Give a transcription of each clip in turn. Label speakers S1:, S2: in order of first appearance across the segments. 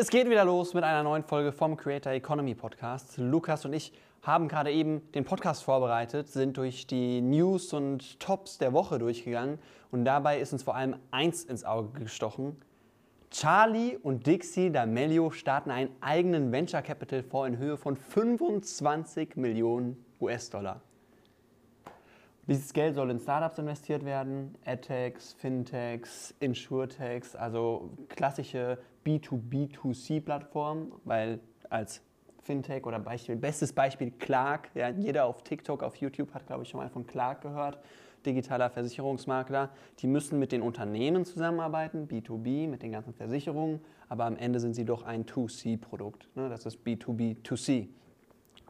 S1: Es geht wieder los mit einer neuen Folge vom Creator Economy Podcast. Lukas und ich haben gerade eben den Podcast vorbereitet, sind durch die News und Tops der Woche durchgegangen und dabei ist uns vor allem eins ins Auge gestochen. Charlie und Dixie D'Amelio starten einen eigenen Venture Capital Fonds in Höhe von 25 Millionen US-Dollar. Dieses Geld soll in Startups investiert werden, AdTechs, Fintechs, Insurtechs, also klassische B2B2C-Plattformen, weil als Fintech oder Beispiel, bestes Beispiel Clark, ja, jeder auf TikTok, auf YouTube hat, glaube ich, schon mal von Clark gehört, digitaler Versicherungsmakler. Die müssen mit den Unternehmen zusammenarbeiten, B2B, mit den ganzen Versicherungen, aber am Ende sind sie doch ein 2C-Produkt. Ne? Das ist B2B2C.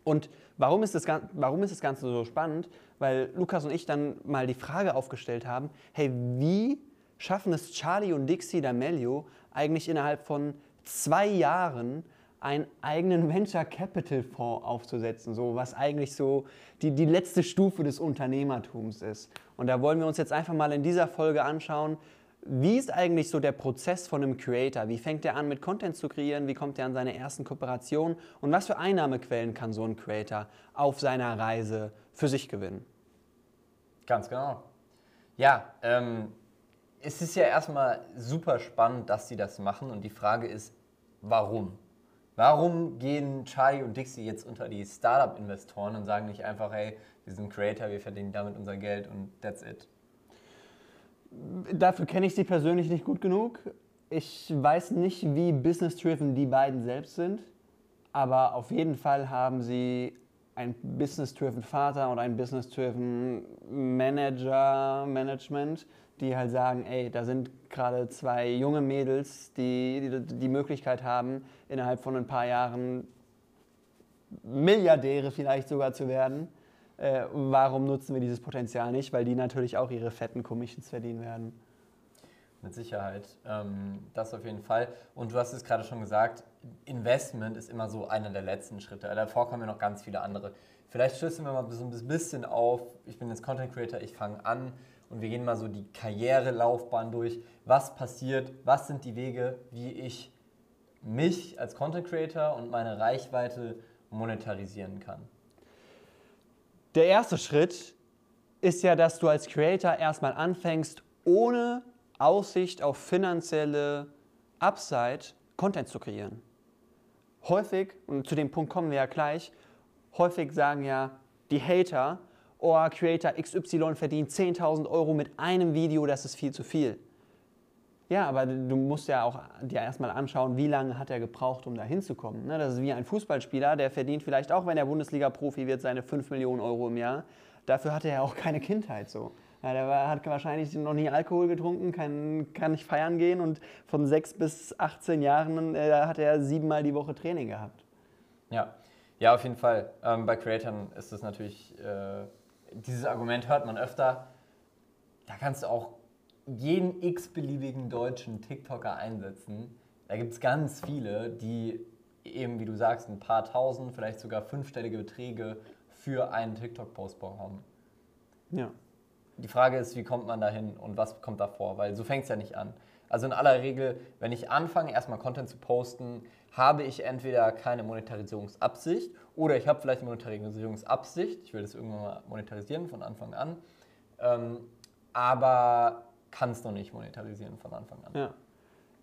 S1: Und warum ist, das, warum ist das Ganze so spannend? Weil Lukas und ich dann mal die Frage aufgestellt haben, hey, wie schaffen es Charlie und Dixie D'Amelio eigentlich innerhalb von zwei Jahren einen eigenen Venture Capital Fonds aufzusetzen, so was eigentlich so die, die letzte Stufe des Unternehmertums ist. Und da wollen wir uns jetzt einfach mal in dieser Folge anschauen, wie ist eigentlich so der Prozess von einem Creator? Wie fängt er an mit Content zu kreieren? Wie kommt er an seine ersten Kooperationen? Und was für Einnahmequellen kann so ein Creator auf seiner Reise für sich gewinnen?
S2: Ganz genau. Ja, ähm, es ist ja erstmal super spannend, dass sie das machen. Und die Frage ist, warum? Warum gehen Charlie und Dixie jetzt unter die Startup-Investoren und sagen nicht einfach, hey, wir sind Creator, wir verdienen damit unser Geld und that's it?
S1: Dafür kenne ich sie persönlich nicht gut genug. Ich weiß nicht, wie business-driven die beiden selbst sind, aber auf jeden Fall haben sie ein business-driven Vater und ein business-driven Manager, Management, die halt sagen, ey, da sind gerade zwei junge Mädels, die, die die Möglichkeit haben, innerhalb von ein paar Jahren Milliardäre vielleicht sogar zu werden äh, warum nutzen wir dieses Potenzial nicht? Weil die natürlich auch ihre fetten Commissions verdienen werden.
S2: Mit Sicherheit, ähm, das auf jeden Fall. Und du hast es gerade schon gesagt, Investment ist immer so einer der letzten Schritte. Davor kommen ja noch ganz viele andere. Vielleicht schlüsseln wir mal so ein bisschen auf. Ich bin jetzt Content Creator, ich fange an und wir gehen mal so die Karrierelaufbahn durch. Was passiert? Was sind die Wege, wie ich mich als Content Creator und meine Reichweite monetarisieren kann?
S1: Der erste Schritt ist ja, dass du als Creator erstmal anfängst, ohne Aussicht auf finanzielle Upside Content zu kreieren. Häufig, und zu dem Punkt kommen wir ja gleich, häufig sagen ja die Hater, oh, Creator XY verdient 10.000 Euro mit einem Video, das ist viel zu viel. Ja, aber du musst ja auch dir erstmal anschauen, wie lange hat er gebraucht, um da hinzukommen. Ne? Das ist wie ein Fußballspieler, der verdient vielleicht auch, wenn er Bundesliga-Profi wird, seine 5 Millionen Euro im Jahr. Dafür hatte er auch keine Kindheit so. Ja, der hat wahrscheinlich noch nie Alkohol getrunken, kann, kann nicht feiern gehen und von 6 bis 18 Jahren äh, hat er siebenmal die Woche Training gehabt.
S2: Ja, ja auf jeden Fall. Ähm, bei Creatoren ist es natürlich, äh, dieses Argument hört man öfter. Da kannst du auch jeden x-beliebigen deutschen TikToker einsetzen. Da gibt es ganz viele, die eben, wie du sagst, ein paar tausend, vielleicht sogar fünfstellige Beträge für einen TikTok-Post bekommen. Ja. Die Frage ist, wie kommt man dahin und was kommt davor? Weil so fängt es ja nicht an. Also in aller Regel, wenn ich anfange, erstmal Content zu posten, habe ich entweder keine Monetarisierungsabsicht oder ich habe vielleicht eine Monetarisierungsabsicht. Ich will das irgendwann mal monetarisieren von Anfang an. Ähm, aber kannst noch nicht monetarisieren von Anfang an.
S1: Ja.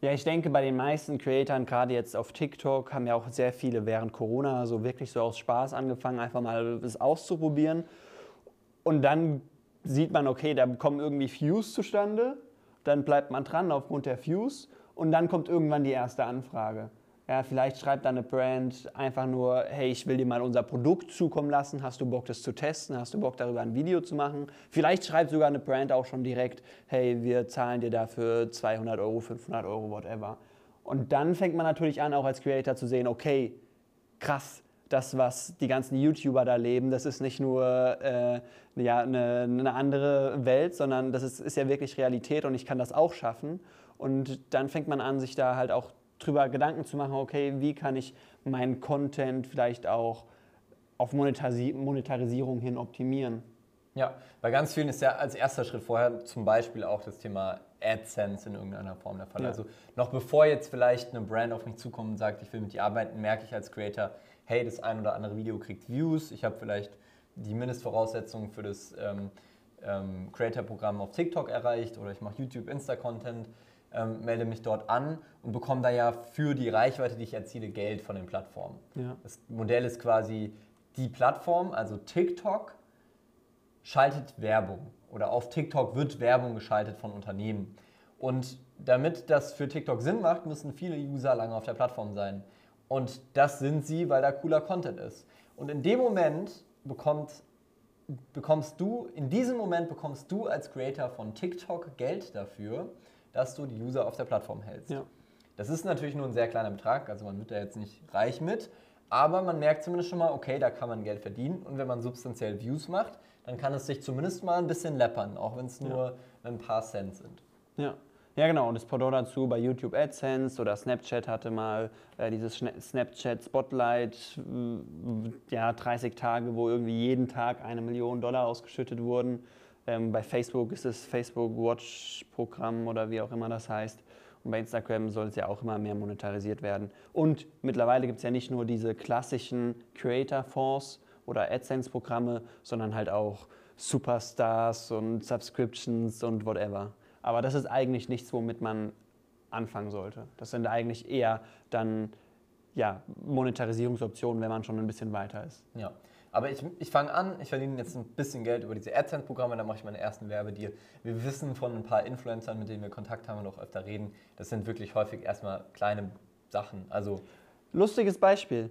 S1: Ja, ich denke, bei den meisten Creatoren, gerade jetzt auf TikTok, haben ja auch sehr viele während Corona so wirklich so aus Spaß angefangen, einfach mal das auszuprobieren. Und dann sieht man, okay, da kommen irgendwie Views zustande, dann bleibt man dran aufgrund der Views und dann kommt irgendwann die erste Anfrage. Ja, vielleicht schreibt dann eine Brand einfach nur, hey, ich will dir mal unser Produkt zukommen lassen, hast du Bock, das zu testen, hast du Bock, darüber ein Video zu machen? Vielleicht schreibt sogar eine Brand auch schon direkt, hey, wir zahlen dir dafür 200 Euro, 500 Euro, whatever. Und dann fängt man natürlich an, auch als Creator zu sehen, okay, krass, das, was die ganzen YouTuber da leben, das ist nicht nur äh, ja, eine, eine, andere Welt, sondern das ist, ist ja wirklich Realität und ich kann das auch schaffen. Und dann fängt man an, sich da halt auch drüber Gedanken zu machen, okay, wie kann ich meinen Content vielleicht auch auf Monetarisierung hin optimieren.
S2: Ja, bei ganz vielen ist ja als erster Schritt vorher zum Beispiel auch das Thema AdSense in irgendeiner Form der Fall. Ja. Also noch bevor jetzt vielleicht eine Brand auf mich zukommt und sagt, ich will mit dir arbeiten, merke ich als Creator, hey, das ein oder andere Video kriegt Views, ich habe vielleicht die Mindestvoraussetzungen für das ähm, ähm, Creator-Programm auf TikTok erreicht oder ich mache YouTube, Insta-Content, ähm, melde mich dort an und bekomme da ja für die Reichweite, die ich erziele, Geld von den Plattformen. Ja. Das Modell ist quasi die Plattform, also TikTok, schaltet Werbung oder auf TikTok wird Werbung geschaltet von Unternehmen. Und damit das für TikTok Sinn macht, müssen viele User lange auf der Plattform sein. Und das sind sie, weil da cooler Content ist. Und in dem Moment bekommt, bekommst du, in diesem Moment bekommst du als Creator von TikTok Geld dafür, dass du die User auf der Plattform hältst. Ja. Das ist natürlich nur ein sehr kleiner Betrag, also man wird da jetzt nicht reich mit, aber man merkt zumindest schon mal, okay, da kann man Geld verdienen und wenn man substanziell Views macht, dann kann es sich zumindest mal ein bisschen läppern, auch wenn es nur ja. ein paar Cent sind.
S1: Ja. Ja, genau. Und das Pendant dazu bei YouTube AdSense oder Snapchat hatte mal äh, dieses Snapchat Spotlight, äh, ja, 30 Tage, wo irgendwie jeden Tag eine Million Dollar ausgeschüttet wurden. Ähm, bei Facebook ist es Facebook Watch Programm oder wie auch immer das heißt. Und bei Instagram soll es ja auch immer mehr monetarisiert werden. Und mittlerweile gibt es ja nicht nur diese klassischen Creator-Fonds oder AdSense-Programme, sondern halt auch Superstars und Subscriptions und whatever. Aber das ist eigentlich nichts, womit man anfangen sollte. Das sind eigentlich eher dann ja, Monetarisierungsoptionen, wenn man schon ein bisschen weiter ist.
S2: Ja. Aber ich, ich fange an, ich verdiene jetzt ein bisschen Geld über diese AdSense-Programme, dann mache ich meine ersten Werbedeal. Wir wissen von ein paar Influencern, mit denen wir Kontakt haben und auch öfter reden, das sind wirklich häufig erstmal kleine Sachen. Also
S1: Lustiges Beispiel.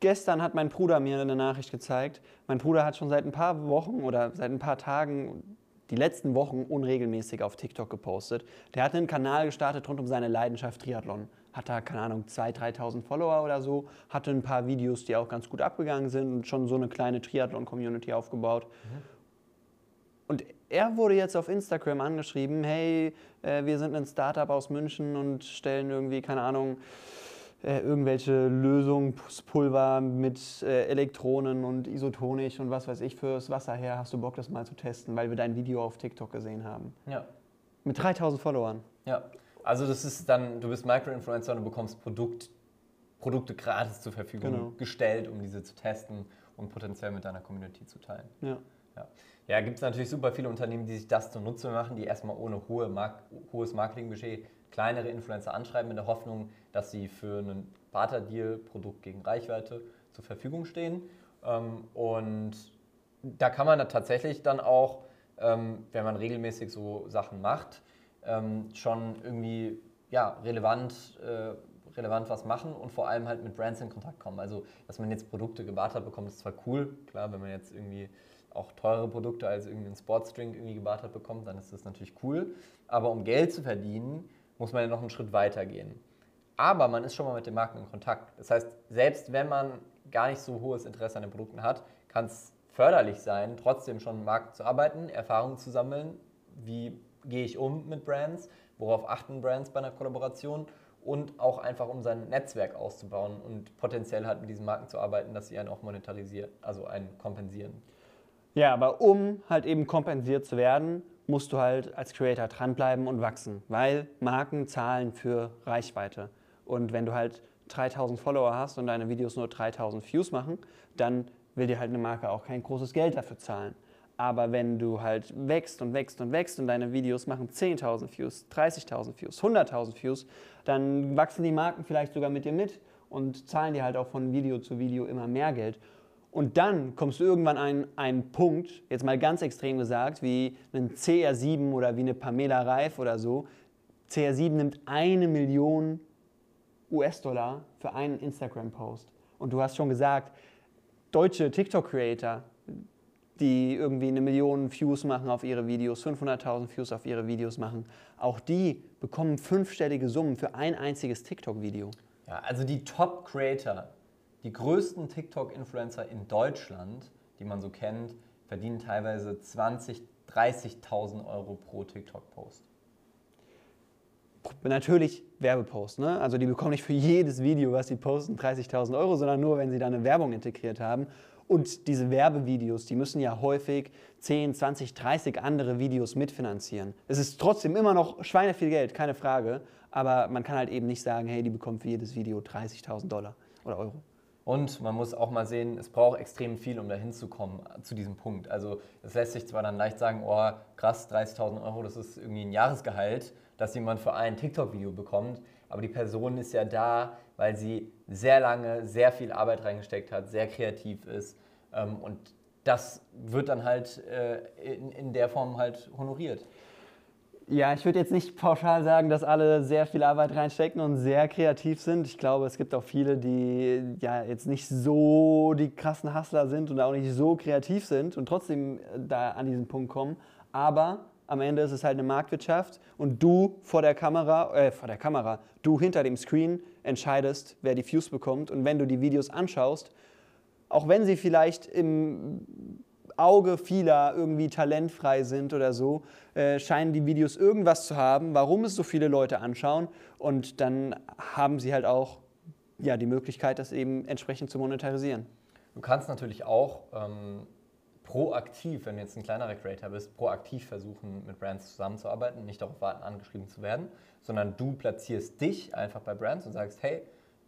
S1: Gestern hat mein Bruder mir eine Nachricht gezeigt. Mein Bruder hat schon seit ein paar Wochen oder seit ein paar Tagen die letzten Wochen unregelmäßig auf TikTok gepostet. Der hat einen Kanal gestartet rund um seine Leidenschaft Triathlon hat da, keine Ahnung, 2.000, 3.000 Follower oder so, hatte ein paar Videos, die auch ganz gut abgegangen sind und schon so eine kleine Triathlon-Community aufgebaut. Mhm. Und er wurde jetzt auf Instagram angeschrieben, hey, äh, wir sind ein Startup aus München und stellen irgendwie, keine Ahnung, äh, irgendwelche Lösungspulver mit äh, Elektronen und isotonisch und was weiß ich fürs Wasser her. Hast du Bock, das mal zu testen, weil wir dein Video auf TikTok gesehen haben? Ja. Mit 3000 Followern.
S2: Ja. Also das ist dann, du bist Microinfluencer und du bekommst Produkt, Produkte gratis zur Verfügung genau. gestellt, um diese zu testen und potenziell mit deiner Community zu teilen. Ja. Ja, ja gibt es natürlich super viele Unternehmen, die sich das zunutze machen, die erstmal ohne hohe Mark hohes Marketingbudget kleinere Influencer anschreiben in der Hoffnung, dass sie für einen Barter-Deal Produkt gegen Reichweite zur Verfügung stehen. Ähm, und da kann man da tatsächlich dann auch, ähm, wenn man regelmäßig so Sachen macht, ähm, schon irgendwie ja, relevant, äh, relevant was machen und vor allem halt mit Brands in Kontakt kommen. Also, dass man jetzt Produkte gebartert bekommt, ist zwar cool, klar, wenn man jetzt irgendwie auch teure Produkte als irgendeinen Sportsdrink irgendwie gebartert bekommt, dann ist das natürlich cool. Aber um Geld zu verdienen, muss man ja noch einen Schritt weiter gehen. Aber man ist schon mal mit den Marken in Kontakt. Das heißt, selbst wenn man gar nicht so hohes Interesse an den Produkten hat, kann es förderlich sein, trotzdem schon mit Marken zu arbeiten, Erfahrungen zu sammeln, wie gehe ich um mit Brands, worauf achten Brands bei einer Kollaboration und auch einfach um sein Netzwerk auszubauen und potenziell halt mit diesen Marken zu arbeiten, dass sie einen auch monetarisieren, also einen kompensieren.
S1: Ja, aber um halt eben kompensiert zu werden, musst du halt als Creator dranbleiben und wachsen, weil Marken zahlen für Reichweite. Und wenn du halt 3000 Follower hast und deine Videos nur 3000 Views machen, dann will dir halt eine Marke auch kein großes Geld dafür zahlen. Aber wenn du halt wächst und wächst und wächst und deine Videos machen 10.000 Views, 30.000 Views, 100.000 Views, dann wachsen die Marken vielleicht sogar mit dir mit und zahlen dir halt auch von Video zu Video immer mehr Geld. Und dann kommst du irgendwann an einen Punkt, jetzt mal ganz extrem gesagt, wie ein CR7 oder wie eine Pamela Reif oder so. CR7 nimmt eine Million US-Dollar für einen Instagram-Post. Und du hast schon gesagt, deutsche TikTok-Creator, die irgendwie eine Million Views machen auf ihre Videos, 500.000 Views auf ihre Videos machen, auch die bekommen fünfstellige Summen für ein einziges TikTok-Video.
S2: Ja, also die Top-Creator, die größten TikTok-Influencer in Deutschland, die man so kennt, verdienen teilweise 20.000, 30.000 Euro pro TikTok-Post.
S1: Natürlich Werbepost. Ne? Also die bekommen nicht für jedes Video, was sie posten, 30.000 Euro, sondern nur, wenn sie da eine Werbung integriert haben. Und diese Werbevideos, die müssen ja häufig 10, 20, 30 andere Videos mitfinanzieren. Es ist trotzdem immer noch schweineviel Geld, keine Frage. Aber man kann halt eben nicht sagen, hey, die bekommt für jedes Video 30.000 Dollar oder Euro.
S2: Und man muss auch mal sehen, es braucht extrem viel, um da hinzukommen zu diesem Punkt. Also es lässt sich zwar dann leicht sagen, oh krass, 30.000 Euro, das ist irgendwie ein Jahresgehalt, dass jemand für ein TikTok-Video bekommt. Aber die Person ist ja da, weil sie sehr lange, sehr viel Arbeit reingesteckt hat, sehr kreativ ist. Ähm, und das wird dann halt äh, in der Form halt honoriert.
S1: Ja, ich würde jetzt nicht pauschal sagen, dass alle sehr viel Arbeit reinstecken und sehr kreativ sind. Ich glaube, es gibt auch viele, die ja jetzt nicht so die krassen Hustler sind und auch nicht so kreativ sind und trotzdem äh, da an diesen Punkt kommen. Aber am Ende ist es halt eine Marktwirtschaft und du vor der Kamera, äh, vor der Kamera, du hinter dem Screen entscheidest, wer die Views bekommt. Und wenn du die Videos anschaust, auch wenn sie vielleicht im Auge vieler irgendwie talentfrei sind oder so, äh, scheinen die Videos irgendwas zu haben, warum es so viele Leute anschauen. Und dann haben sie halt auch ja, die Möglichkeit, das eben entsprechend zu monetarisieren.
S2: Du kannst natürlich auch ähm, proaktiv, wenn du jetzt ein kleinerer Creator bist, proaktiv versuchen, mit Brands zusammenzuarbeiten, nicht darauf warten, angeschrieben zu werden, sondern du platzierst dich einfach bei Brands und sagst, hey,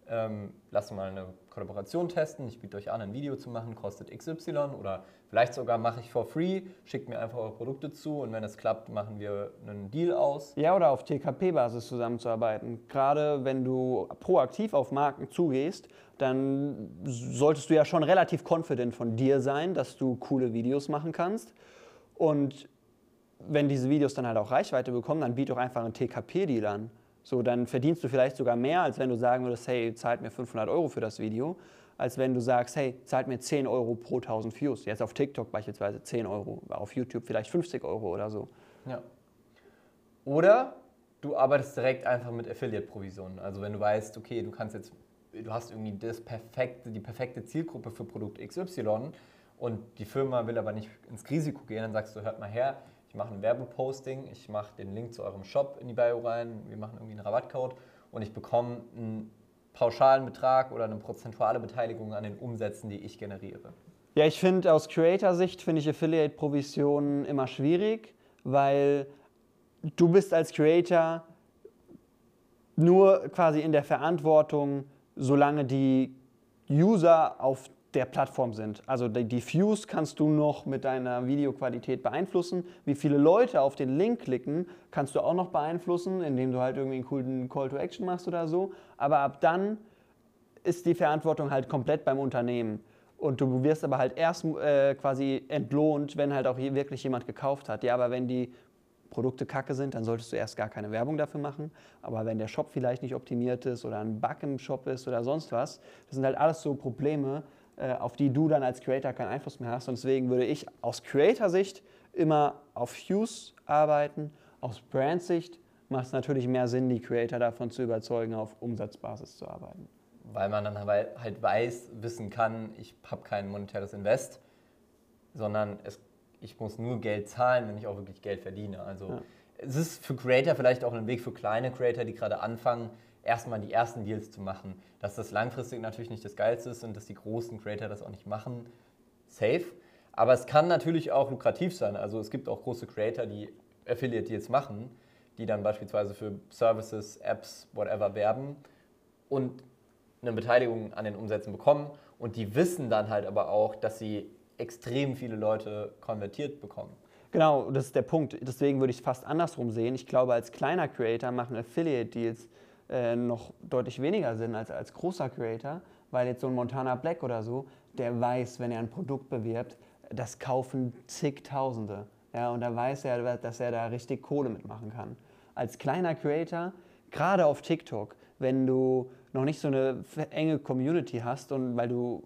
S2: ähm, lasst mal eine Kollaboration testen, ich biete euch an, ein Video zu machen, kostet XY oder vielleicht sogar mache ich for free, schickt mir einfach eure Produkte zu und wenn es klappt, machen wir einen Deal aus.
S1: Ja, oder auf TKP-Basis zusammenzuarbeiten. Gerade wenn du proaktiv auf Marken zugehst, dann solltest du ja schon relativ confident von dir sein, dass du coole Videos machen kannst. Und wenn diese Videos dann halt auch Reichweite bekommen, dann biete doch einfach einen TKP-Deal an. So, dann verdienst du vielleicht sogar mehr, als wenn du sagen würdest, hey, zahlt mir 500 Euro für das Video, als wenn du sagst, hey, zahlt mir 10 Euro pro 1000 Views. Jetzt auf TikTok beispielsweise 10 Euro, auf YouTube vielleicht 50 Euro oder so.
S2: Ja. Oder du arbeitest direkt einfach mit Affiliate-Provisionen. Also wenn du weißt, okay, du kannst jetzt, du hast irgendwie das perfekte, die perfekte Zielgruppe für Produkt XY und die Firma will aber nicht ins Risiko gehen, dann sagst du, hört mal her, mache ein Werbeposting, ich mache den Link zu eurem Shop in die Bio rein, wir machen irgendwie einen Rabattcode und ich bekomme einen pauschalen Betrag oder eine prozentuale Beteiligung an den Umsätzen, die ich generiere.
S1: Ja, ich finde aus Creator-Sicht finde ich Affiliate-Provisionen immer schwierig, weil du bist als Creator nur quasi in der Verantwortung, solange die User auf der Plattform sind. Also die Views kannst du noch mit deiner Videoqualität beeinflussen. Wie viele Leute auf den Link klicken, kannst du auch noch beeinflussen, indem du halt irgendwie einen coolen Call to Action machst oder so. Aber ab dann ist die Verantwortung halt komplett beim Unternehmen. Und du wirst aber halt erst äh, quasi entlohnt, wenn halt auch wirklich jemand gekauft hat. Ja, aber wenn die Produkte kacke sind, dann solltest du erst gar keine Werbung dafür machen. Aber wenn der Shop vielleicht nicht optimiert ist oder ein Bug im Shop ist oder sonst was, das sind halt alles so Probleme, auf die du dann als Creator keinen Einfluss mehr hast. Und deswegen würde ich aus Creator-Sicht immer auf Views arbeiten. Aus Brand-Sicht macht es natürlich mehr Sinn, die Creator davon zu überzeugen, auf Umsatzbasis zu arbeiten.
S2: Weil man dann halt weiß, wissen kann, ich habe kein monetäres Invest, sondern es, ich muss nur Geld zahlen, wenn ich auch wirklich Geld verdiene. Also ja. es ist für Creator vielleicht auch ein Weg für kleine Creator, die gerade anfangen, erstmal die ersten Deals zu machen. Dass das langfristig natürlich nicht das Geilste ist und dass die großen Creator das auch nicht machen, safe. Aber es kann natürlich auch lukrativ sein. Also es gibt auch große Creator, die Affiliate Deals machen, die dann beispielsweise für Services, Apps, whatever werben und eine Beteiligung an den Umsätzen bekommen. Und die wissen dann halt aber auch, dass sie extrem viele Leute konvertiert bekommen.
S1: Genau, das ist der Punkt. Deswegen würde ich es fast andersrum sehen. Ich glaube, als kleiner Creator machen Affiliate Deals äh, noch deutlich weniger Sinn als als großer Creator, weil jetzt so ein Montana Black oder so, der weiß, wenn er ein Produkt bewirbt, das kaufen zigtausende. Ja, und da weiß er, dass er da richtig Kohle mitmachen kann. Als kleiner Creator, gerade auf TikTok, wenn du noch nicht so eine enge Community hast und weil du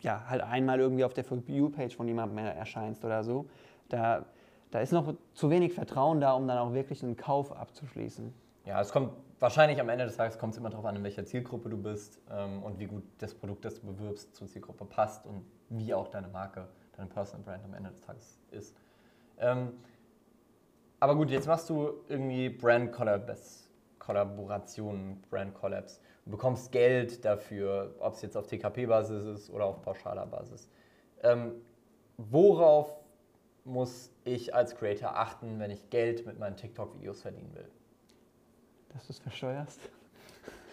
S1: ja halt einmal irgendwie auf der For You-Page von jemandem erscheinst oder so, da, da ist noch zu wenig Vertrauen da, um dann auch wirklich einen Kauf abzuschließen.
S2: Ja, es kommt wahrscheinlich am Ende des Tages kommt es immer darauf an, in welcher Zielgruppe du bist ähm, und wie gut das Produkt, das du bewirbst, zur Zielgruppe passt und wie auch deine Marke, deine Personal Brand am Ende des Tages ist. Ähm, aber gut, jetzt machst du irgendwie Brand Collabs, Kollaborationen, Brand Collabs. Du bekommst Geld dafür, ob es jetzt auf TKP-Basis ist oder auf pauschaler Basis. Ähm, worauf muss ich als Creator achten, wenn ich Geld mit meinen TikTok-Videos verdienen will?
S1: Dass du es versteuerst.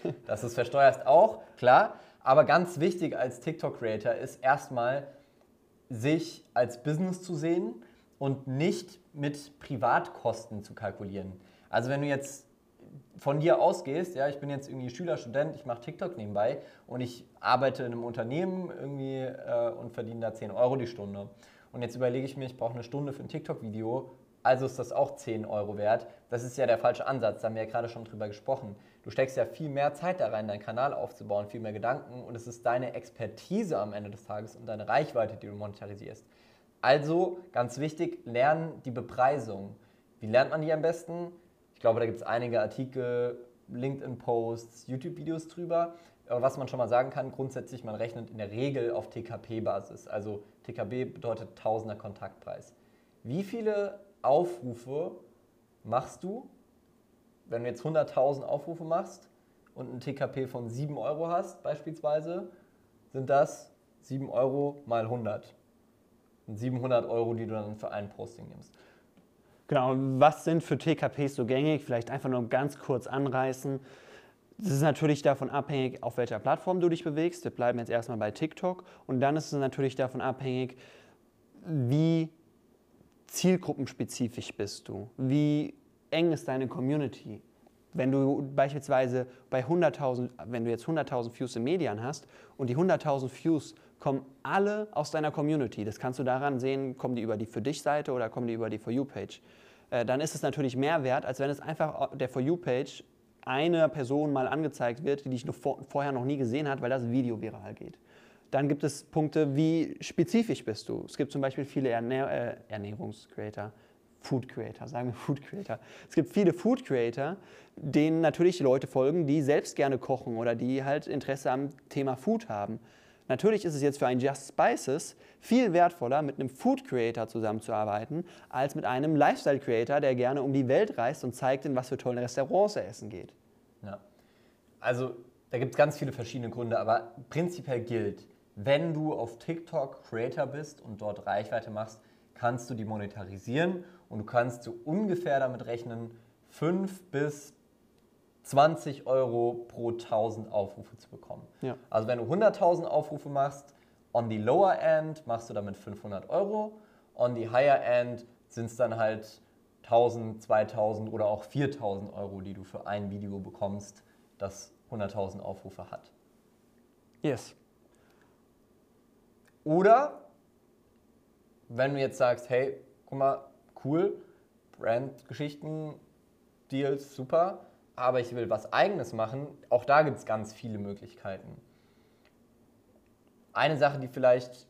S2: Dass du es versteuerst auch, klar. Aber ganz wichtig als TikTok-Creator ist erstmal, sich als Business zu sehen und nicht mit Privatkosten zu kalkulieren. Also wenn du jetzt von dir ausgehst, ja, ich bin jetzt irgendwie Schüler, Student, ich mache TikTok nebenbei und ich arbeite in einem Unternehmen irgendwie äh, und verdiene da 10 Euro die Stunde. Und jetzt überlege ich mir, ich brauche eine Stunde für ein TikTok-Video, also ist das auch 10 Euro wert. Das ist ja der falsche Ansatz, da haben wir ja gerade schon drüber gesprochen. Du steckst ja viel mehr Zeit da rein, deinen Kanal aufzubauen, viel mehr Gedanken und es ist deine Expertise am Ende des Tages und deine Reichweite, die du monetarisierst. Also ganz wichtig, lernen die Bepreisung. Wie lernt man die am besten? Ich glaube, da gibt es einige Artikel, LinkedIn-Posts, YouTube-Videos drüber. Aber was man schon mal sagen kann, grundsätzlich, man rechnet in der Regel auf TKP-Basis. Also TKB bedeutet Tausender Kontaktpreis. Wie viele Aufrufe machst du, wenn du jetzt 100.000 Aufrufe machst und ein TKP von 7 Euro hast beispielsweise, sind das 7 Euro mal 100. Und 700 Euro, die du dann für ein Posting nimmst.
S1: Genau, was sind für TKPs so gängig? Vielleicht einfach nur ganz kurz anreißen. Das ist natürlich davon abhängig, auf welcher Plattform du dich bewegst. Wir bleiben jetzt erstmal bei TikTok. Und dann ist es natürlich davon abhängig, wie zielgruppenspezifisch bist du? Wie eng ist deine Community? Wenn du beispielsweise bei 100.000, wenn du jetzt 100.000 Views im Median hast und die 100.000 Views kommen alle aus deiner Community, das kannst du daran sehen, kommen die über die Für dich-Seite oder kommen die über die For You-Page, äh, dann ist es natürlich mehr wert, als wenn es einfach der For You-Page einer Person mal angezeigt wird, die dich noch vor, vorher noch nie gesehen hat, weil das Video viral geht. Dann gibt es Punkte, wie spezifisch bist du. Es gibt zum Beispiel viele Ernähr äh, Ernährungscreator, Food Creator, sagen wir Food Creator. Es gibt viele Food Creator, denen natürlich Leute folgen, die selbst gerne kochen oder die halt Interesse am Thema Food haben. Natürlich ist es jetzt für ein Just Spices viel wertvoller, mit einem Food Creator zusammenzuarbeiten, als mit einem Lifestyle Creator, der gerne um die Welt reist und zeigt, in was für tollen Restaurants er essen geht.
S2: Ja. Also da gibt es ganz viele verschiedene Gründe, aber prinzipiell gilt, wenn du auf TikTok Creator bist und dort Reichweite machst, kannst du die monetarisieren und du kannst so ungefähr damit rechnen, 5 bis 20 Euro pro 1000 Aufrufe zu bekommen. Ja. Also wenn du 100.000 Aufrufe machst, on the lower end machst du damit 500 Euro, on the higher end sind es dann halt 1000, 2000 oder auch 4000 Euro, die du für ein Video bekommst, das 100.000 Aufrufe hat.
S1: Yes.
S2: Oder wenn du jetzt sagst, hey, guck mal, cool, Brandgeschichten, Deals, super, aber ich will was eigenes machen, auch da gibt es ganz viele Möglichkeiten. Eine Sache, die vielleicht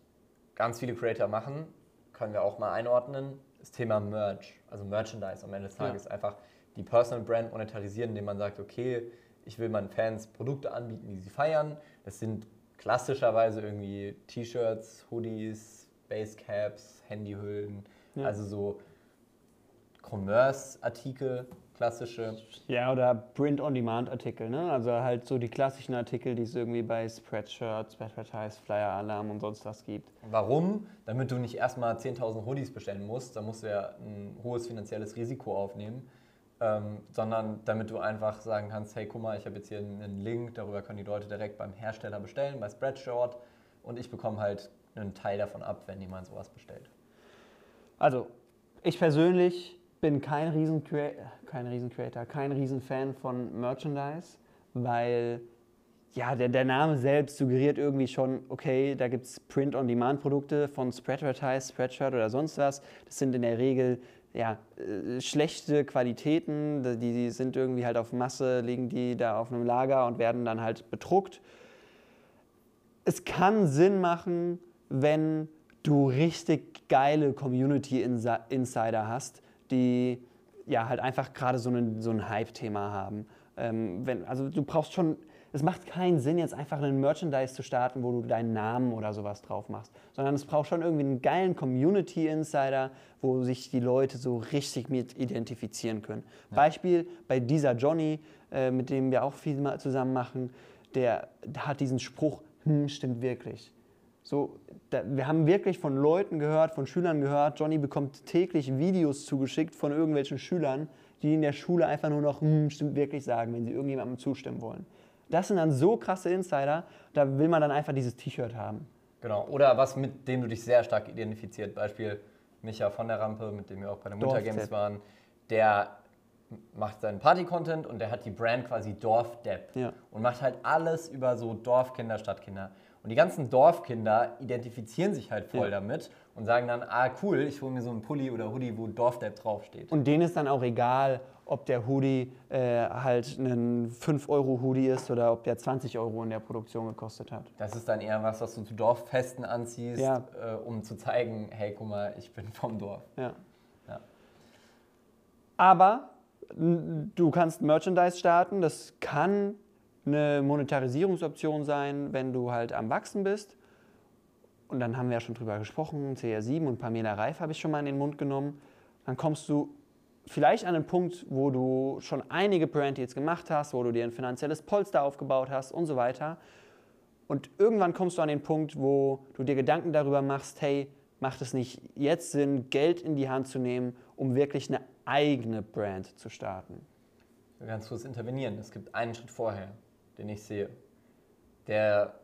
S2: ganz viele Creator machen, können wir auch mal einordnen, das Thema Merch, also Merchandise am Ende des Tages. Ja. Einfach die Personal Brand monetarisieren, indem man sagt, okay, ich will meinen Fans Produkte anbieten, die sie feiern. Das sind klassischerweise irgendwie T-Shirts, Hoodies, Basecaps, Handyhüllen, ja. also so Commerce-Artikel, klassische.
S1: Ja, oder Print-on-Demand-Artikel, ne? Also halt so die klassischen Artikel, die es irgendwie bei Spreadshirt, Spreadvertise, Flyer Alarm und sonst was gibt.
S2: Warum? Damit du nicht erstmal 10.000 Hoodies bestellen musst, da musst du ja ein hohes finanzielles Risiko aufnehmen ähm, sondern damit du einfach sagen kannst, hey, guck mal, ich habe jetzt hier einen Link, darüber können die Leute direkt beim Hersteller bestellen, bei Spreadshirt und ich bekomme halt einen Teil davon ab, wenn jemand sowas bestellt.
S1: Also, ich persönlich bin kein riesen kein Riesen-Creator, kein Riesenfan von Merchandise, weil ja, der, der Name selbst suggeriert irgendwie schon, okay, da gibt es Print-on-Demand-Produkte von Spreadvertise, Spreadshirt oder sonst was. Das sind in der Regel ja, äh, schlechte Qualitäten, die, die sind irgendwie halt auf Masse, liegen die da auf einem Lager und werden dann halt bedruckt. Es kann Sinn machen, wenn du richtig geile Community Insider hast, die ja halt einfach gerade so, so ein Hype-Thema haben. Ähm, wenn, also du brauchst schon es macht keinen Sinn, jetzt einfach einen Merchandise zu starten, wo du deinen Namen oder sowas drauf machst, sondern es braucht schon irgendwie einen geilen Community Insider, wo sich die Leute so richtig mit identifizieren können. Ja. Beispiel bei dieser Johnny, äh, mit dem wir auch viel zusammen machen, der, der hat diesen Spruch, hm, stimmt wirklich. So, da, wir haben wirklich von Leuten gehört, von Schülern gehört, Johnny bekommt täglich Videos zugeschickt von irgendwelchen Schülern, die in der Schule einfach nur noch hm, stimmt wirklich sagen, wenn sie irgendjemandem zustimmen wollen. Das sind dann so krasse Insider, da will man dann einfach dieses T-Shirt haben.
S2: Genau. Oder was, mit dem du dich sehr stark identifiziert. Beispiel Micha von der Rampe, mit dem wir auch bei den Winter Games waren. Der macht seinen Party-Content und der hat die Brand quasi Dorfdepp.
S1: Ja.
S2: Und macht halt alles über so Dorfkinder, Stadtkinder. Und die ganzen Dorfkinder identifizieren sich halt voll
S1: Ja.
S2: damit und sagen dann, ah cool, ich hole mir so einen Pulli oder Hoodie, wo Dorfdepp draufsteht.
S1: Und denen ist dann auch egal, ob der Hoodie äh, halt ein 5-Euro-Hoodie ist oder ob der 20 Euro in der Produktion gekostet hat.
S2: Das ist dann eher was, was du zu Dorffesten anziehst,
S1: Ja.
S2: äh, um zu zeigen, hey, guck mal, ich bin vom Dorf.
S1: Ja.
S2: Ja.
S1: Aber du kannst Merchandise starten. Das kann eine Monetarisierungsoption sein, wenn du halt am Wachsen bist. Und dann haben wir ja schon drüber gesprochen, CR7 und Pamela Reif habe ich schon mal in den Mund genommen. Dann kommst du vielleicht an einen Punkt, wo du schon einige Brand Deals gemacht hast, wo du dir ein finanzielles Polster aufgebaut hast und so weiter. Und irgendwann kommst du an den Punkt, wo du dir Gedanken darüber machst, hey, macht es nicht jetzt Sinn, Geld in die Hand zu nehmen, um wirklich eine eigene Brand zu starten?
S2: Kannst kurz intervenieren. Es gibt einen Schritt vorher, den ich sehe, der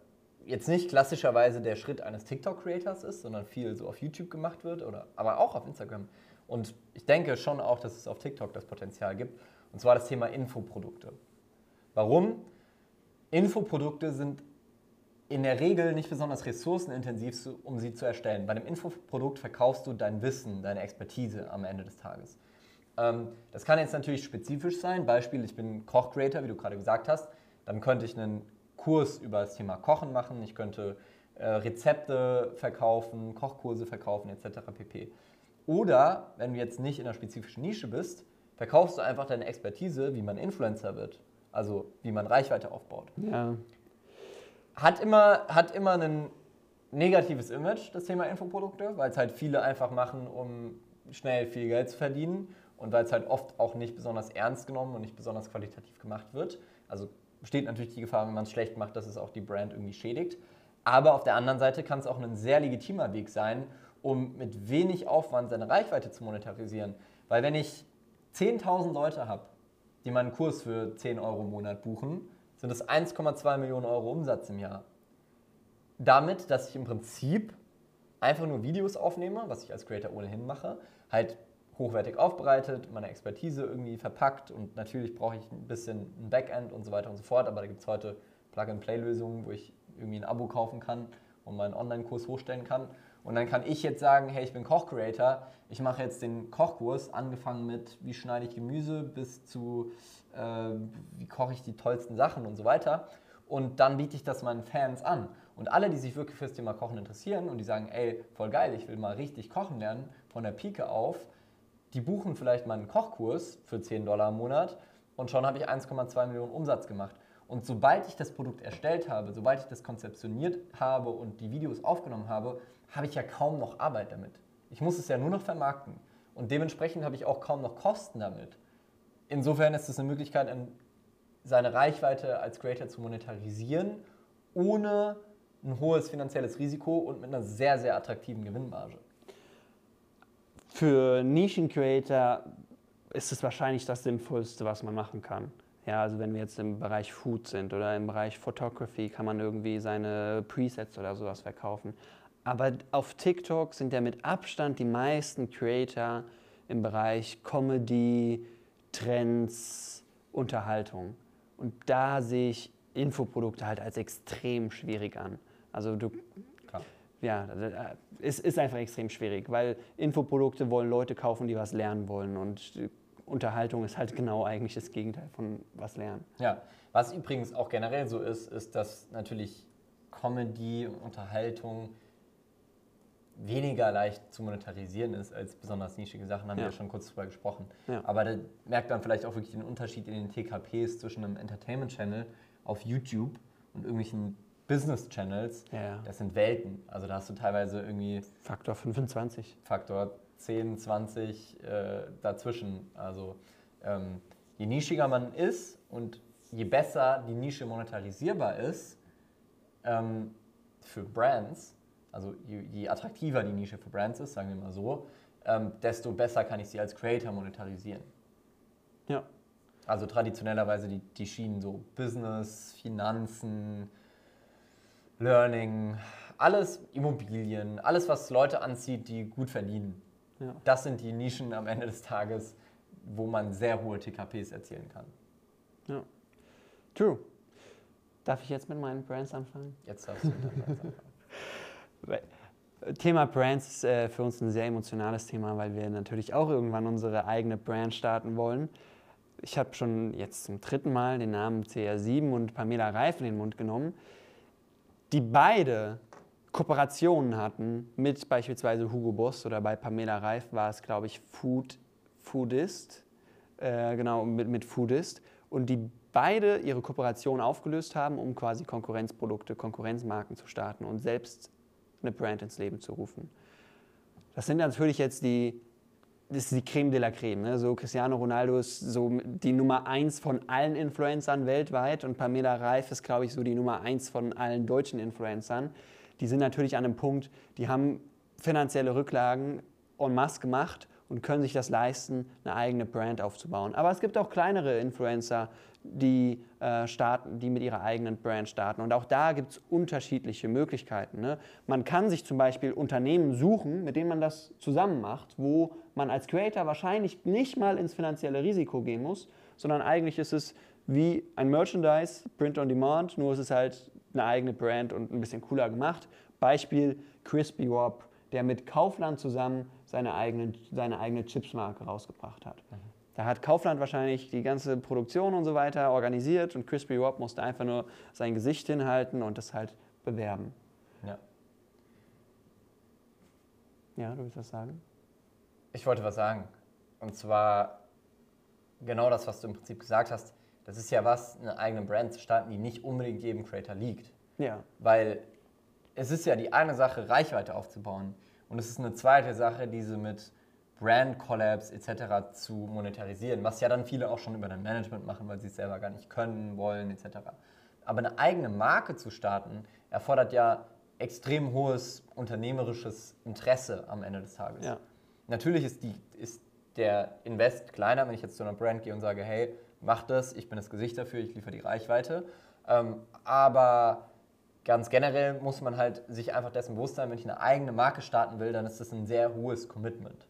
S2: jetzt nicht klassischerweise der Schritt eines TikTok-Creators ist, sondern viel so auf YouTube gemacht wird, oder, aber auch auf Instagram. Und ich denke schon auch, dass es auf TikTok das Potenzial gibt. Und zwar das Thema Infoprodukte. Warum? Infoprodukte sind in der Regel nicht besonders ressourcenintensiv, so- um sie zu erstellen. Bei einem Infoprodukt verkaufst du dein Wissen, deine Expertise am Ende des Tages. Ähm, das kann jetzt natürlich spezifisch sein. Beispiel, ich bin Koch-Creator, wie du gerade gesagt hast. Dann könnte ich einen Kurs über das Thema Kochen machen. Ich könnte äh, Rezepte verkaufen, Kochkurse verkaufen etc. pp. Oder, wenn du jetzt nicht in einer spezifischen Nische bist, verkaufst du einfach deine Expertise, wie man Influencer wird. Also wie man Reichweite aufbaut
S1: Ja,
S2: hat immer, hat immer ein negatives Image, das Thema Infoprodukte, weil es halt viele einfach machen, um schnell viel Geld zu verdienen und weil es halt oft auch nicht besonders ernst genommen und nicht besonders qualitativ gemacht wird. Also besteht natürlich die Gefahr, wenn man es schlecht macht, dass es auch die Brand irgendwie schädigt. Aber auf der anderen Seite kann es auch ein sehr legitimer Weg sein, um mit wenig Aufwand seine Reichweite zu monetarisieren. Weil wenn ich 10.000 Leute habe, die meinen Kurs für 10 Euro im Monat buchen, sind das 1,2 Millionen Euro Umsatz im Jahr. Damit, dass ich im Prinzip einfach nur Videos aufnehme, was ich als Creator ohnehin mache, halt hochwertig aufbereitet, meine Expertise irgendwie verpackt und natürlich brauche ich ein bisschen ein Backend und so weiter und so fort, aber da gibt es heute Plug-and-Play-Lösungen, wo ich irgendwie ein Abo kaufen kann und meinen Online-Kurs hochstellen kann. Und dann kann ich jetzt sagen, hey, ich bin Koch-Creator, ich mache jetzt den Kochkurs, angefangen mit, wie schneide ich Gemüse, bis zu, äh, wie koche ich die tollsten Sachen und so weiter. Und dann biete ich das meinen Fans an. Und alle, die sich wirklich fürs Thema Kochen interessieren und die sagen, ey, voll geil, ich will mal richtig kochen lernen, von der Pike auf, die buchen vielleicht meinen Kochkurs für 10 Dollar im Monat und schon habe ich 1,2 Millionen Umsatz gemacht. Und sobald ich das Produkt erstellt habe, sobald ich das konzeptioniert habe und die Videos aufgenommen habe, habe ich ja kaum noch Arbeit damit. Ich muss es ja nur noch vermarkten. Und dementsprechend habe ich auch kaum noch Kosten damit. Insofern ist es eine Möglichkeit, in- seine Reichweite als Creator zu monetarisieren, ohne ein hohes finanzielles Risiko und mit einer sehr, sehr attraktiven Gewinnmarge.
S1: Für Nischen-Creator ist es wahrscheinlich das Sinnvollste, was man machen kann. Ja, also wenn wir jetzt im Bereich Food sind oder im Bereich Photography, kann man irgendwie seine Presets oder sowas verkaufen. Aber auf TikTok sind ja mit Abstand die meisten Creator im Bereich Comedy, Trends, Unterhaltung. Und da sehe ich Infoprodukte halt als extrem schwierig an. Also du
S2: Klar.
S1: ja, äh, es ist einfach extrem schwierig, weil Infoprodukte wollen Leute kaufen, die was lernen wollen. Und Unterhaltung ist halt genau eigentlich das Gegenteil von was lernen.
S2: Ja, was übrigens auch generell so ist, ist, dass natürlich Comedy und Unterhaltung weniger leicht zu monetarisieren ist als besonders nischige Sachen, haben wir
S1: Ja.
S2: ja schon kurz drüber gesprochen.
S1: Ja.
S2: Aber da merkt man vielleicht auch wirklich den Unterschied in den TKPs zwischen einem Entertainment-Channel auf YouTube und irgendwelchen Business-Channels.
S1: Ja.
S2: Das sind Welten. Also da hast du teilweise irgendwie
S1: Faktor 25.
S2: Faktor 10, 20 äh, dazwischen. Also ähm, je nischiger man ist und je besser die Nische monetarisierbar ist ähm, für Brands, also je, je attraktiver die Nische für Brands ist, sagen wir mal so, ähm, desto besser kann ich sie als Creator monetarisieren.
S1: Ja.
S2: Also traditionellerweise die, die Schienen so Business, Finanzen, Learning, alles Immobilien, alles, was Leute anzieht, die gut verdienen.
S1: Ja.
S2: Das sind die Nischen am Ende des Tages, wo man sehr hohe TKPs erzielen kann.
S1: ja. True. Darf ich jetzt mit meinen Brands anfangen?
S2: Jetzt darfst du mit deinem Brands anfangen.
S1: Thema Brands ist äh, für uns ein sehr emotionales Thema, weil wir natürlich auch irgendwann unsere eigene Brand starten wollen. Ich habe schon jetzt zum dritten Mal den Namen CR7 und Pamela Reif in den Mund genommen, die beide Kooperationen hatten mit beispielsweise Hugo Boss oder bei Pamela Reif war es, glaube ich, Food, Foodist, äh, genau, mit, mit Foodist und die beide ihre Kooperation aufgelöst haben, um quasi Konkurrenzprodukte, Konkurrenzmarken zu starten und selbst eine Brand ins Leben zu rufen. Das sind natürlich jetzt die, das ist die Creme de la Creme. Ne? So Cristiano Ronaldo ist so die Nummer eins von allen Influencern weltweit und Pamela Reif ist, glaube ich, so die Nummer eins von allen deutschen Influencern. Die sind natürlich an einem Punkt, die haben finanzielle Rücklagen en masse gemacht und können sich das leisten, eine eigene Brand aufzubauen. Aber es gibt auch kleinere Influencer, die, äh, starten, die mit ihrer eigenen Brand starten. Und auch da gibt es unterschiedliche Möglichkeiten. Ne? Man kann sich zum Beispiel Unternehmen suchen, mit denen man das zusammen macht, wo man als Creator wahrscheinlich nicht mal ins finanzielle Risiko gehen muss, sondern eigentlich ist es wie ein Merchandise, Print on Demand, nur es ist halt eine eigene Brand und ein bisschen cooler gemacht. Beispiel Crispy Wop, der mit Kaufland zusammen seine, eigenen, seine eigene Chipsmarke rausgebracht hat. Da hat Kaufland wahrscheinlich die ganze Produktion und so weiter organisiert und Crispy Wop musste einfach nur sein Gesicht hinhalten und das halt bewerben.
S2: Ja.
S1: Ja, du willst was sagen?
S2: Ich wollte was sagen. Und zwar genau das, was du im Prinzip gesagt hast. Das ist ja was, eine eigene Brand zu starten, die nicht unbedingt jedem Creator liegt.
S1: Ja,
S2: Weil es ist ja die eine Sache, Reichweite aufzubauen. Und es ist eine zweite Sache, diese mit Brand Collabs etc. zu monetarisieren, was ja dann viele auch schon über dein Management machen, weil sie es selber gar nicht können, wollen etc. Aber eine eigene Marke zu starten, erfordert ja extrem hohes unternehmerisches Interesse am Ende des Tages.
S1: ja,
S2: Natürlich ist, die, ist der Invest kleiner, wenn ich jetzt zu einer Brand gehe und sage, hey, mach das, ich bin das Gesicht dafür, ich liefere die Reichweite. Ähm, aber ganz generell muss man halt sich einfach dessen bewusst sein, wenn ich eine eigene Marke starten will, dann ist das ein sehr hohes Commitment.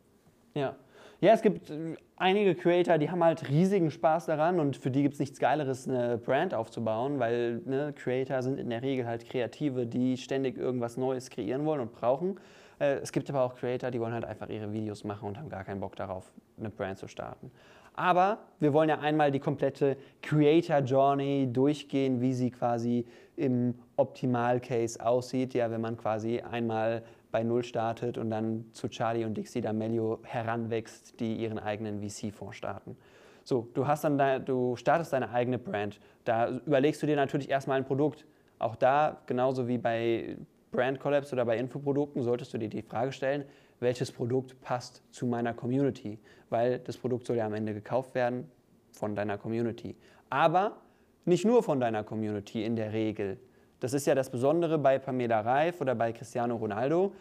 S1: ja. Ja, es gibt äh, einige Creator, die haben halt riesigen Spaß daran und für die gibt es nichts Geileres, eine Brand aufzubauen, weil ne, Creator sind in der Regel halt Kreative, die ständig irgendwas Neues kreieren wollen und brauchen. Äh, Es gibt aber auch Creator, die wollen halt einfach ihre Videos machen und haben gar keinen Bock darauf, eine Brand zu starten. Aber wir wollen ja einmal die komplette Creator Journey durchgehen, wie sie quasi im Optimal-Case aussieht. Ja, wenn man quasi einmal bei Null startet und dann zu Charlie und Dixie D'Amelio heranwächst, die ihren eigenen VC-Fonds starten. So, du, hast dann dein, du startest deine eigene Brand. Da überlegst du dir natürlich erstmal ein Produkt. Auch da, genauso wie bei Brand Collabs oder bei Infoprodukten, solltest du dir die Frage stellen, welches Produkt passt zu meiner Community? Weil das Produkt soll ja am Ende gekauft werden von deiner Community. Aber nicht nur von deiner Community in der Regel. Das ist ja das Besondere bei Pamela Reif oder bei Cristiano Ronaldo.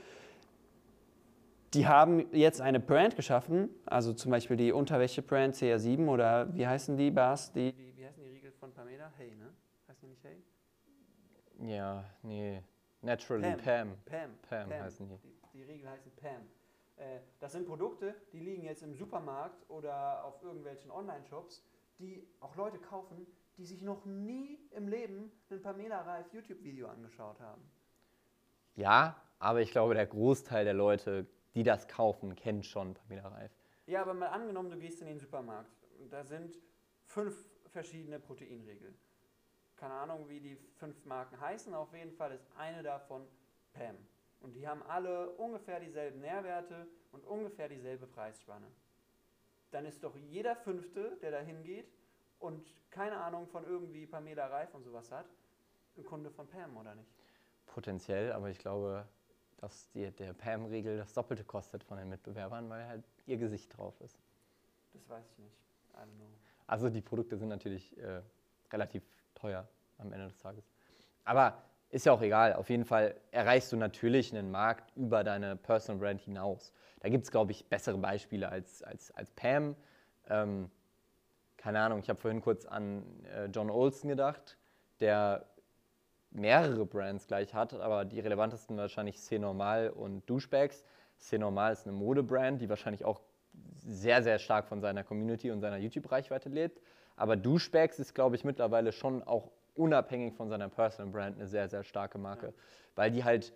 S1: Die haben jetzt eine Brand geschaffen, also zum Beispiel die Unterwäsche-Brand CR7 oder wie heißen die Bars? Die, die, wie heißen die Riegel von Pamela? Hey, ne? Heißen die nicht Hey?
S2: Ja, nee. Naturally Pam.
S1: Pam.
S2: Pam heißen die.
S1: Die, die Riegel heißen Pam. Äh, das sind Produkte, die liegen jetzt im Supermarkt oder auf irgendwelchen Online-Shops, die auch Leute kaufen, die sich noch nie im Leben ein Pamela Reif YouTube-Video angeschaut haben.
S2: Ja, aber ich glaube, der Großteil der Leute, die das kaufen, kennt schon Pamela Reif.
S1: Ja, aber mal angenommen, du gehst in den Supermarkt und da sind fünf verschiedene Proteinriegel. Keine Ahnung, wie die fünf Marken heißen, auf jeden Fall ist eine davon Pam. Und die haben alle ungefähr dieselben Nährwerte und ungefähr dieselbe Preisspanne. Dann ist doch jeder Fünfte, der da hingeht und keine Ahnung von irgendwie Pamela Reif und sowas hat, ein Kunde von Pam, oder nicht?
S2: Potenziell, aber ich glaube, dass die, der Pam-Riegel das Doppelte kostet von den Mitbewerbern, weil halt ihr Gesicht drauf ist.
S1: Das weiß ich nicht. I don't know.
S2: Also die Produkte sind natürlich äh, relativ teuer am Ende des Tages. Aber ist ja auch egal. Auf jeden Fall erreichst du natürlich einen Markt über deine Personal Brand hinaus. Da gibt es, glaube ich, bessere Beispiele als, als, als Pam. Ähm, keine Ahnung, ich habe vorhin kurz an äh, John Olsen gedacht, der mehrere Brands gleich hat, aber die relevantesten wahrscheinlich C Normal und Douchebags. C Normal ist eine Modebrand, die wahrscheinlich auch sehr, sehr stark von seiner Community und seiner YouTube-Reichweite lebt. Aber Douchebags ist, glaube ich, mittlerweile schon auch unabhängig von seiner Personal Brand eine sehr, sehr starke Marke, ja. weil die halt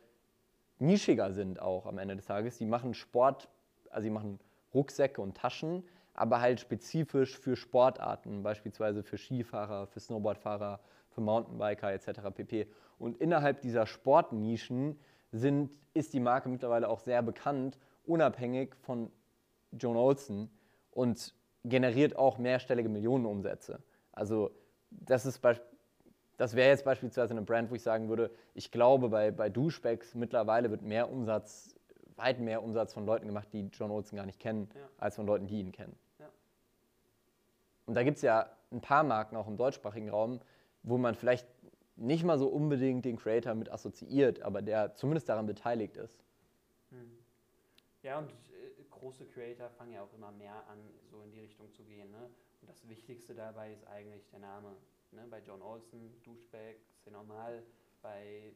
S2: nischiger sind auch am Ende des Tages. Die machen Sport, also die machen Rucksäcke und Taschen, aber halt spezifisch für Sportarten, beispielsweise für Skifahrer, für Snowboardfahrer, für Mountainbiker etc. pp. Und innerhalb dieser Sportnischen sind, ist die Marke mittlerweile auch sehr bekannt, unabhängig von Joan Olsen und generiert auch mehrstellige Millionenumsätze. Also das ist das wäre jetzt beispielsweise eine Brand, wo ich sagen würde, ich glaube, bei, bei Duschbacks mittlerweile wird mehr Umsatz, weit mehr Umsatz von Leuten gemacht, die John Olsen gar nicht kennen, ja. als von Leuten, die ihn kennen. Und da gibt es ja ein paar Marken auch im deutschsprachigen Raum, wo man vielleicht nicht mal so unbedingt den Creator mit assoziiert, aber der zumindest daran beteiligt ist. Hm.
S1: Ja, und äh, große Creator fangen ja auch immer mehr an, so in die Richtung zu gehen. Ne? Und das Wichtigste dabei ist eigentlich der Name. Ne? Bei John Olsen, Duschback, ist ja normal. Bei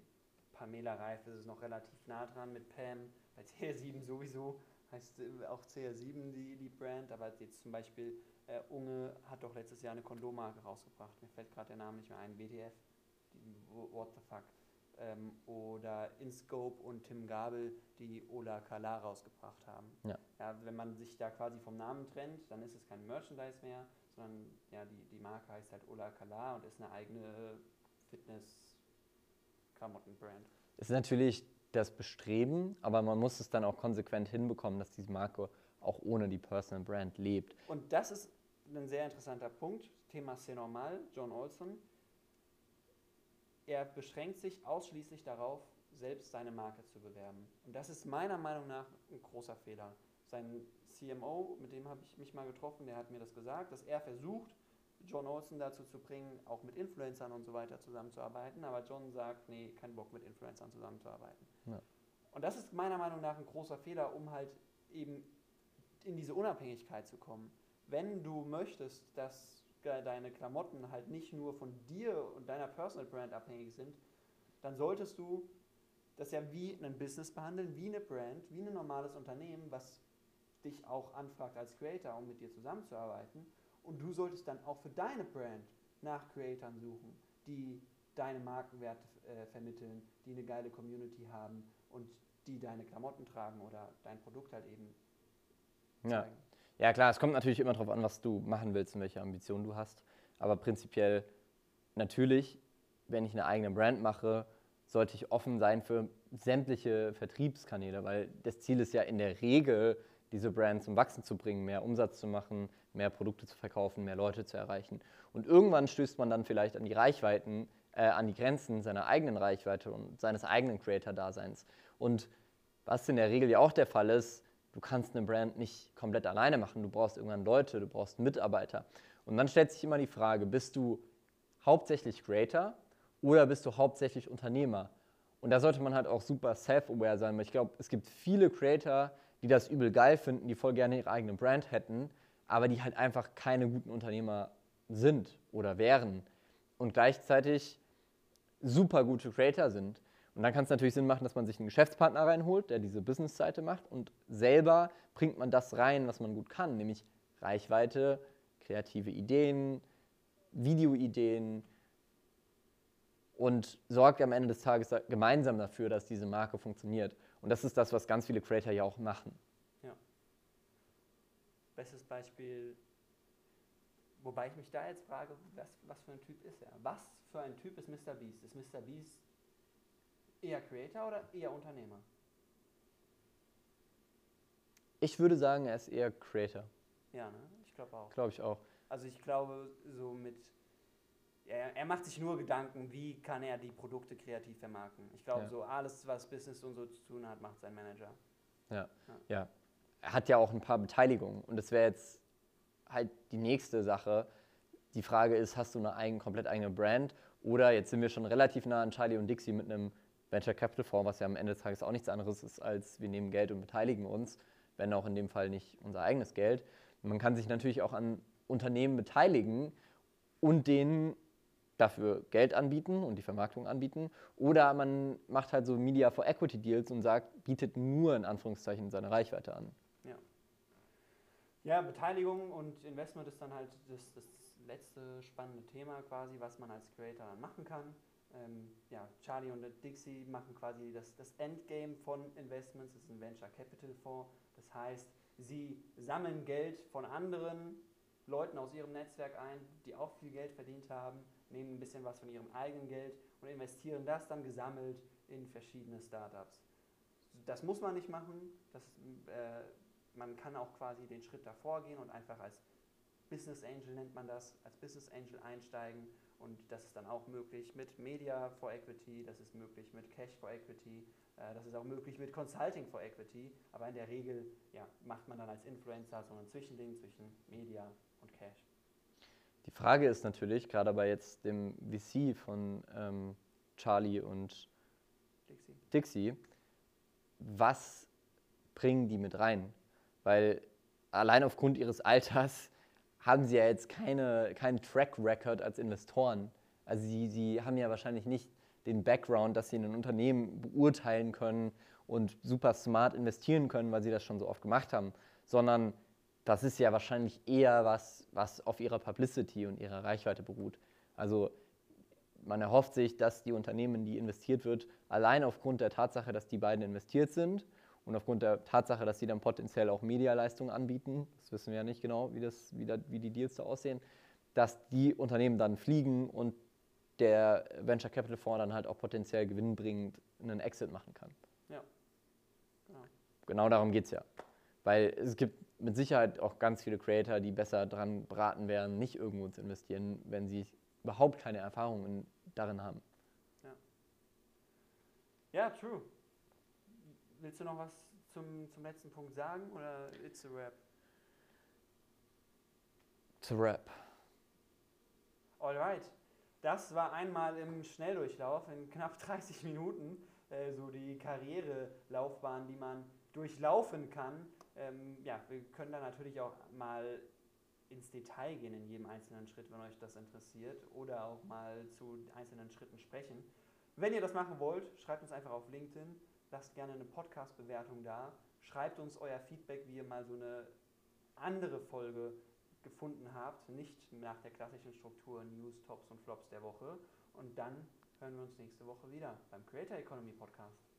S1: Pamela Reif ist es noch relativ nah dran mit Pam. Bei CR7 sowieso heißt äh, auch CR7 die, die Brand, aber jetzt zum Beispiel äh, Unge hat doch letztes Jahr eine Kondommarke rausgebracht. Mir fällt gerade der Name nicht mehr ein. WTF. Die, what the fuck. Ähm, oder InScope und Tim Gabel, die Ola Kala rausgebracht haben. Ja. ja. Wenn man sich da quasi vom Namen trennt, dann ist es kein Merchandise mehr, sondern ja, die, die Marke heißt halt Ola Kala und ist eine eigene Fitness-Klamotten-Brand.
S2: Es ist natürlich das Bestreben, aber man muss es dann auch konsequent hinbekommen, dass diese Marke auch ohne die Personal Brand lebt.
S1: Und das ist ein sehr interessanter Punkt. Thema C normal, John Olson. Er beschränkt sich ausschließlich darauf, selbst seine Marke zu bewerben. Und das ist meiner Meinung nach ein großer Fehler. Sein CMO, mit dem habe ich mich mal getroffen, der hat mir das gesagt, dass er versucht, John Olson dazu zu bringen, auch mit Influencern und so weiter zusammenzuarbeiten. Aber John sagt, nee, kein Bock mit Influencern zusammenzuarbeiten. Ja. Und das ist meiner Meinung nach ein großer Fehler, um halt eben in diese Unabhängigkeit zu kommen. Wenn du möchtest, dass deine Klamotten halt nicht nur von dir und deiner Personal Brand abhängig sind, dann solltest du das ja wie ein Business behandeln, wie eine Brand, wie ein normales Unternehmen, was dich auch anfragt als Creator, um mit dir zusammenzuarbeiten. Und du solltest dann auch für deine Brand nach Creatoren suchen, die deine Markenwerte äh, vermitteln, die eine geile Community haben und die deine Klamotten tragen oder dein Produkt halt eben
S2: zeigen. Ja. ja, klar, es kommt natürlich immer darauf an, was du machen willst und welche Ambitionen du hast. Aber prinzipiell natürlich, wenn ich eine eigene Brand mache, sollte ich offen sein für sämtliche Vertriebskanäle, weil das Ziel ist ja in der Regel, diese Brand zum Wachsen zu bringen, mehr Umsatz zu machen, mehr Produkte zu verkaufen, mehr Leute zu erreichen. Und irgendwann stößt man dann vielleicht an die Reichweiten, äh, an die Grenzen seiner eigenen Reichweite und seines eigenen Creator-Daseins. Und was in der Regel ja auch der Fall ist, du kannst eine Brand nicht komplett alleine machen. Du brauchst irgendwann Leute, du brauchst Mitarbeiter. Und dann stellt sich immer die Frage, bist du hauptsächlich Creator oder bist du hauptsächlich Unternehmer? Und da sollte man halt auch super self-aware sein, weil ich glaube, es gibt viele Creator, die das übel geil finden, die voll gerne ihre eigene Brand hätten, aber die halt einfach keine guten Unternehmer sind oder wären und gleichzeitig super gute Creator sind. Und dann kann es natürlich Sinn machen, dass man sich einen Geschäftspartner reinholt, der diese Business-Seite macht und selber bringt man das rein, was man gut kann, nämlich Reichweite, kreative Ideen, Videoideen und sorgt am Ende des Tages gemeinsam dafür, dass diese Marke funktioniert. Und das ist das, was ganz viele Creator ja auch machen. Ja.
S1: Bestes Beispiel, wobei ich mich da jetzt frage, was, was für ein Typ ist er? Was für ein Typ ist Mr. Beast? Ist Mr. Beast eher Creator oder eher Unternehmer?
S2: Ich würde sagen, er ist eher Creator.
S1: Ja, ne? Ich glaube auch.
S2: Glaube ich auch.
S1: Also ich glaube, so mit er, er, macht sich nur Gedanken, wie kann er die Produkte kreativ vermarkten. Ich glaube, ja. so alles, was Business und so zu tun hat, macht sein Manager.
S2: Ja. ja. ja. Er hat ja auch ein paar Beteiligungen und das wäre jetzt halt die nächste Sache. Die Frage ist, hast du eine eigen, komplett eigene Brand Oder jetzt sind wir schon relativ nah an Charlie und Dixie mit einem Venture Capital Fonds, was ja am Ende des Tages auch nichts anderes ist, als wir nehmen Geld und beteiligen uns, wenn auch in dem Fall nicht unser eigenes Geld. Man kann sich natürlich auch an Unternehmen beteiligen und denen dafür Geld anbieten und die Vermarktung anbieten. Oder man macht halt so Media for Equity Deals und sagt, bietet nur in Anführungszeichen seine Reichweite an.
S1: Ja. Ja, Beteiligung und Investment ist dann halt das, das letzte spannende Thema quasi, was man als Creator dann machen kann. Ähm, ja, Charlie und Dixie machen quasi das, das Endgame von Investments, das ist ein Venture Capital Fonds. Das heißt, sie sammeln Geld von anderen Leuten aus ihrem Netzwerk ein, die auch viel Geld verdient haben, nehmen ein bisschen was von ihrem eigenen Geld und investieren das dann gesammelt in verschiedene Startups. Das muss man nicht machen. Das, äh, man kann auch quasi den Schritt davor gehen und einfach als Business Angel nennt man das, als Business Angel einsteigen und das ist dann auch möglich mit Media for Equity, das ist möglich mit Cash for Equity, äh, das ist auch möglich mit Consulting for Equity, aber in der Regel ja, macht man dann als Influencer so ein Zwischending zwischen Media und Cash.
S2: Die Frage ist natürlich, gerade bei jetzt dem VC von ähm, Charlie und Dixie. Dixie, was bringen die mit rein? Weil allein aufgrund ihres Alters haben sie ja jetzt keine, keinen Track Record als Investoren. Also sie, sie haben ja wahrscheinlich nicht den Background, dass sie in ein Unternehmen beurteilen können und super smart investieren können, weil sie das schon so oft gemacht haben, sondern das ist ja wahrscheinlich eher was, was auf ihrer Publicity und ihrer Reichweite beruht. Also man erhofft sich, dass die Unternehmen, in die investiert wird, allein aufgrund der Tatsache, dass die beiden investiert sind und aufgrund der Tatsache, dass sie dann potenziell auch Medialeistungen anbieten, das wissen wir ja nicht genau, wie, das, wie, da, wie die Deals da aussehen, dass die Unternehmen dann fliegen und der Venture Capital Fonds dann halt auch potenziell gewinnbringend einen Exit machen kann.
S1: Ja, genau.
S2: Genau darum geht es ja. Weil es gibt mit Sicherheit auch ganz viele Creator, die besser dran beraten wären, nicht irgendwo zu investieren, wenn sie überhaupt keine Erfahrung darin haben.
S1: Ja. ja, true. Willst du noch was zum, zum letzten Punkt sagen oder it's a wrap?
S2: It's a wrap.
S1: Alright. Das war einmal im Schnelldurchlauf in knapp 30 Minuten äh, so die Karrierelaufbahn, die man durchlaufen kann. Ähm, ja, wir können da natürlich auch mal ins Detail gehen in jedem einzelnen Schritt, wenn euch das interessiert, oder auch mal zu einzelnen Schritten sprechen. Wenn ihr das machen wollt, schreibt uns einfach auf LinkedIn, lasst gerne eine Podcast-Bewertung da, schreibt uns euer Feedback, wie ihr mal so eine andere Folge gefunden habt, nicht nach der klassischen Struktur News, Tops und Flops der Woche. Und dann hören wir uns nächste Woche wieder beim Creator Economy Podcast.